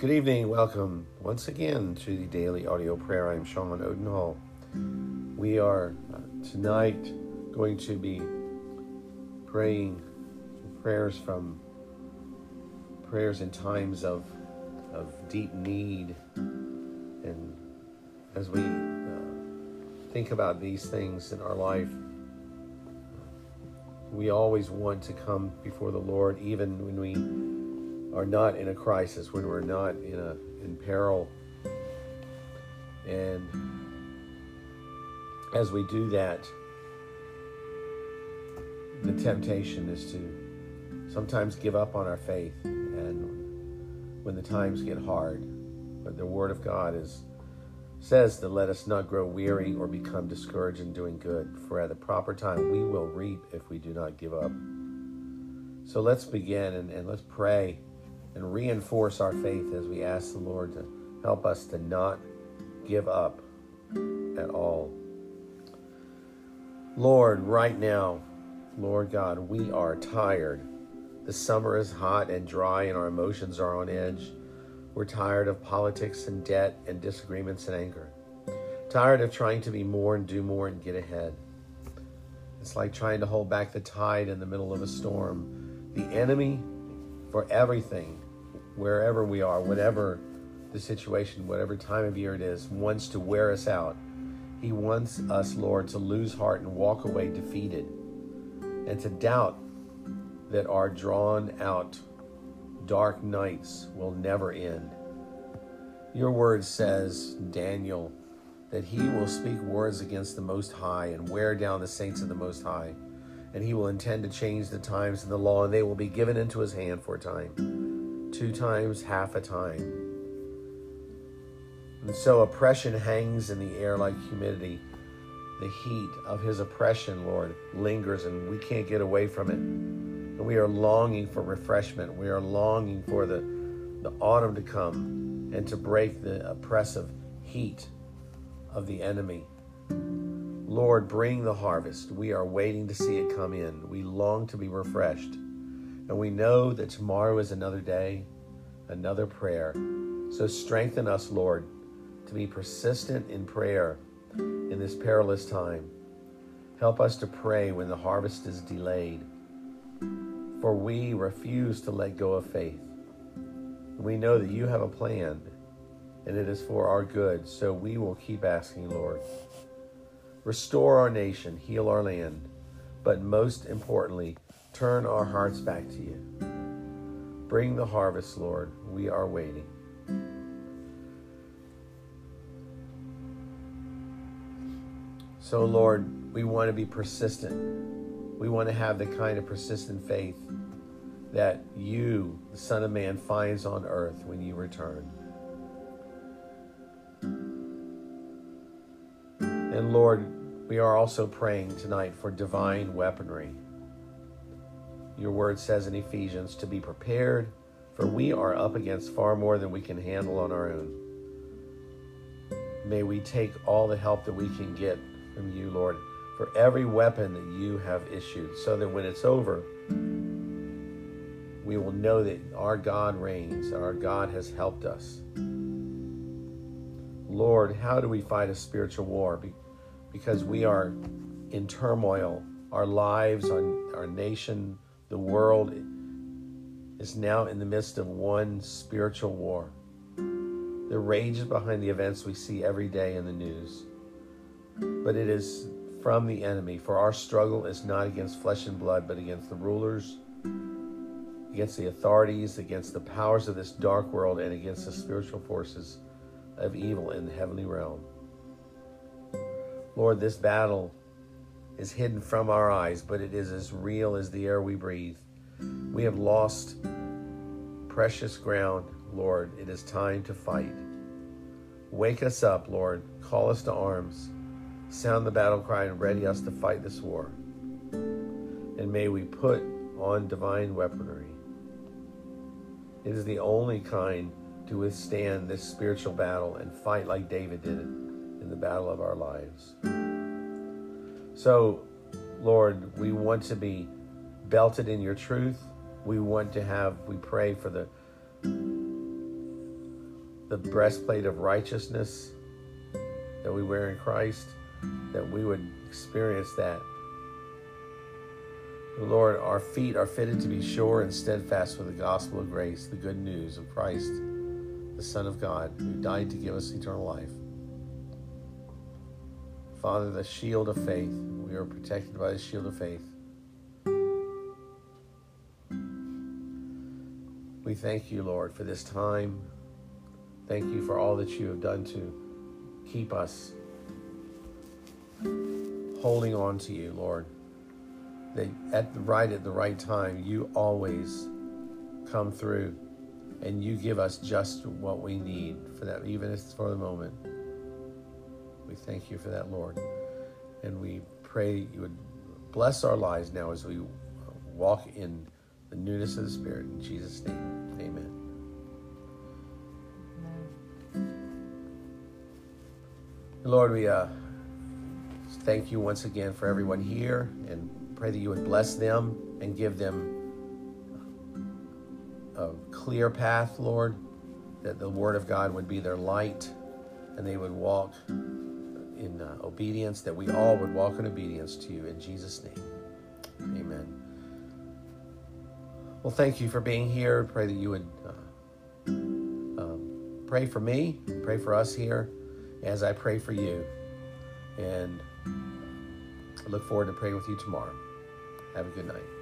Good evening. Welcome once again to the daily audio prayer. I'm Sean Odenhall. We are uh, tonight going to be praying prayers from prayers in times of of deep need, and as we uh, think about these things in our life, we always want to come before the Lord, even when we are not in a crisis, when we're not in a in peril. And as we do that, the temptation is to sometimes give up on our faith and when the times get hard. But the word of God is says to let us not grow weary or become discouraged in doing good, for at the proper time we will reap if we do not give up. So let's begin and, and let's pray and reinforce our faith as we ask the Lord to help us to not give up at all. Lord, right now, Lord God, we are tired. The summer is hot and dry, and our emotions are on edge. We're tired of politics and debt and disagreements and anger. Tired of trying to be more and do more and get ahead. It's like trying to hold back the tide in the middle of a storm. The enemy for everything, wherever we are, whatever the situation, whatever time of year it is, wants to wear us out. He wants us, Lord, to lose heart and walk away defeated and to doubt that our drawn out dark nights will never end. Your word says, Daniel, that he will speak words against the Most High and wear down the saints of the Most High and he will intend to change the times and the law, and they will be given into his hand for a time, two times half a time. And so oppression hangs in the air like humidity. The heat of his oppression, Lord, lingers, and we can't get away from it. And we are longing for refreshment. We are longing for the, the autumn to come and to break the oppressive heat of the enemy. Lord, bring the harvest. We are waiting to see it come in. We long to be refreshed. And we know that tomorrow is another day, another prayer. So strengthen us, Lord, to be persistent in prayer in this perilous time. Help us to pray when the harvest is delayed. For we refuse to let go of faith. We know that you have a plan and it is for our good. So we will keep asking, Lord. Restore our nation, heal our land, but most importantly, turn our hearts back to you. Bring the harvest, Lord. We are waiting. So, Lord, we want to be persistent. We want to have the kind of persistent faith that you, the Son of Man, finds on earth when you return. And Lord, we are also praying tonight for divine weaponry. Your word says in Ephesians to be prepared, for we are up against far more than we can handle on our own. May we take all the help that we can get from you, Lord, for every weapon that you have issued, so that when it's over, we will know that our God reigns, our God has helped us. Lord, how do we fight a spiritual war? Because we are in turmoil. Our lives, our, our nation, the world is now in the midst of one spiritual war. The rage is behind the events we see every day in the news. But it is from the enemy, for our struggle is not against flesh and blood, but against the rulers, against the authorities, against the powers of this dark world, and against the spiritual forces of evil in the heavenly realm. Lord, this battle is hidden from our eyes, but it is as real as the air we breathe. We have lost precious ground, Lord. It is time to fight. Wake us up, Lord. Call us to arms. Sound the battle cry and ready us to fight this war. And may we put on divine weaponry. It is the only kind to withstand this spiritual battle and fight like David did it the battle of our lives. So, Lord, we want to be belted in your truth. We want to have, we pray for the the breastplate of righteousness that we wear in Christ, that we would experience that. Lord, our feet are fitted to be sure and steadfast for the gospel of grace, the good news of Christ, the Son of God, who died to give us eternal life. Father, the shield of faith, we are protected by the shield of faith. We thank you, Lord, for this time. Thank you for all that you have done to keep us holding on to you, Lord. That at the right at the right time, you always come through and you give us just what we need for that, even if it's for the moment. We thank you for that, Lord. And we pray you would bless our lives now as we walk in the newness of the Spirit. In Jesus' name, amen. Lord, we uh, thank you once again for everyone here and pray that you would bless them and give them a clear path, Lord, that the Word of God would be their light and they would walk in uh, obedience, that we all would walk in obedience to you. In Jesus' name, amen. Well, thank you for being here. Pray that you would uh, um, pray for me, pray for us here as I pray for you. And I look forward to praying with you tomorrow. Have a good night.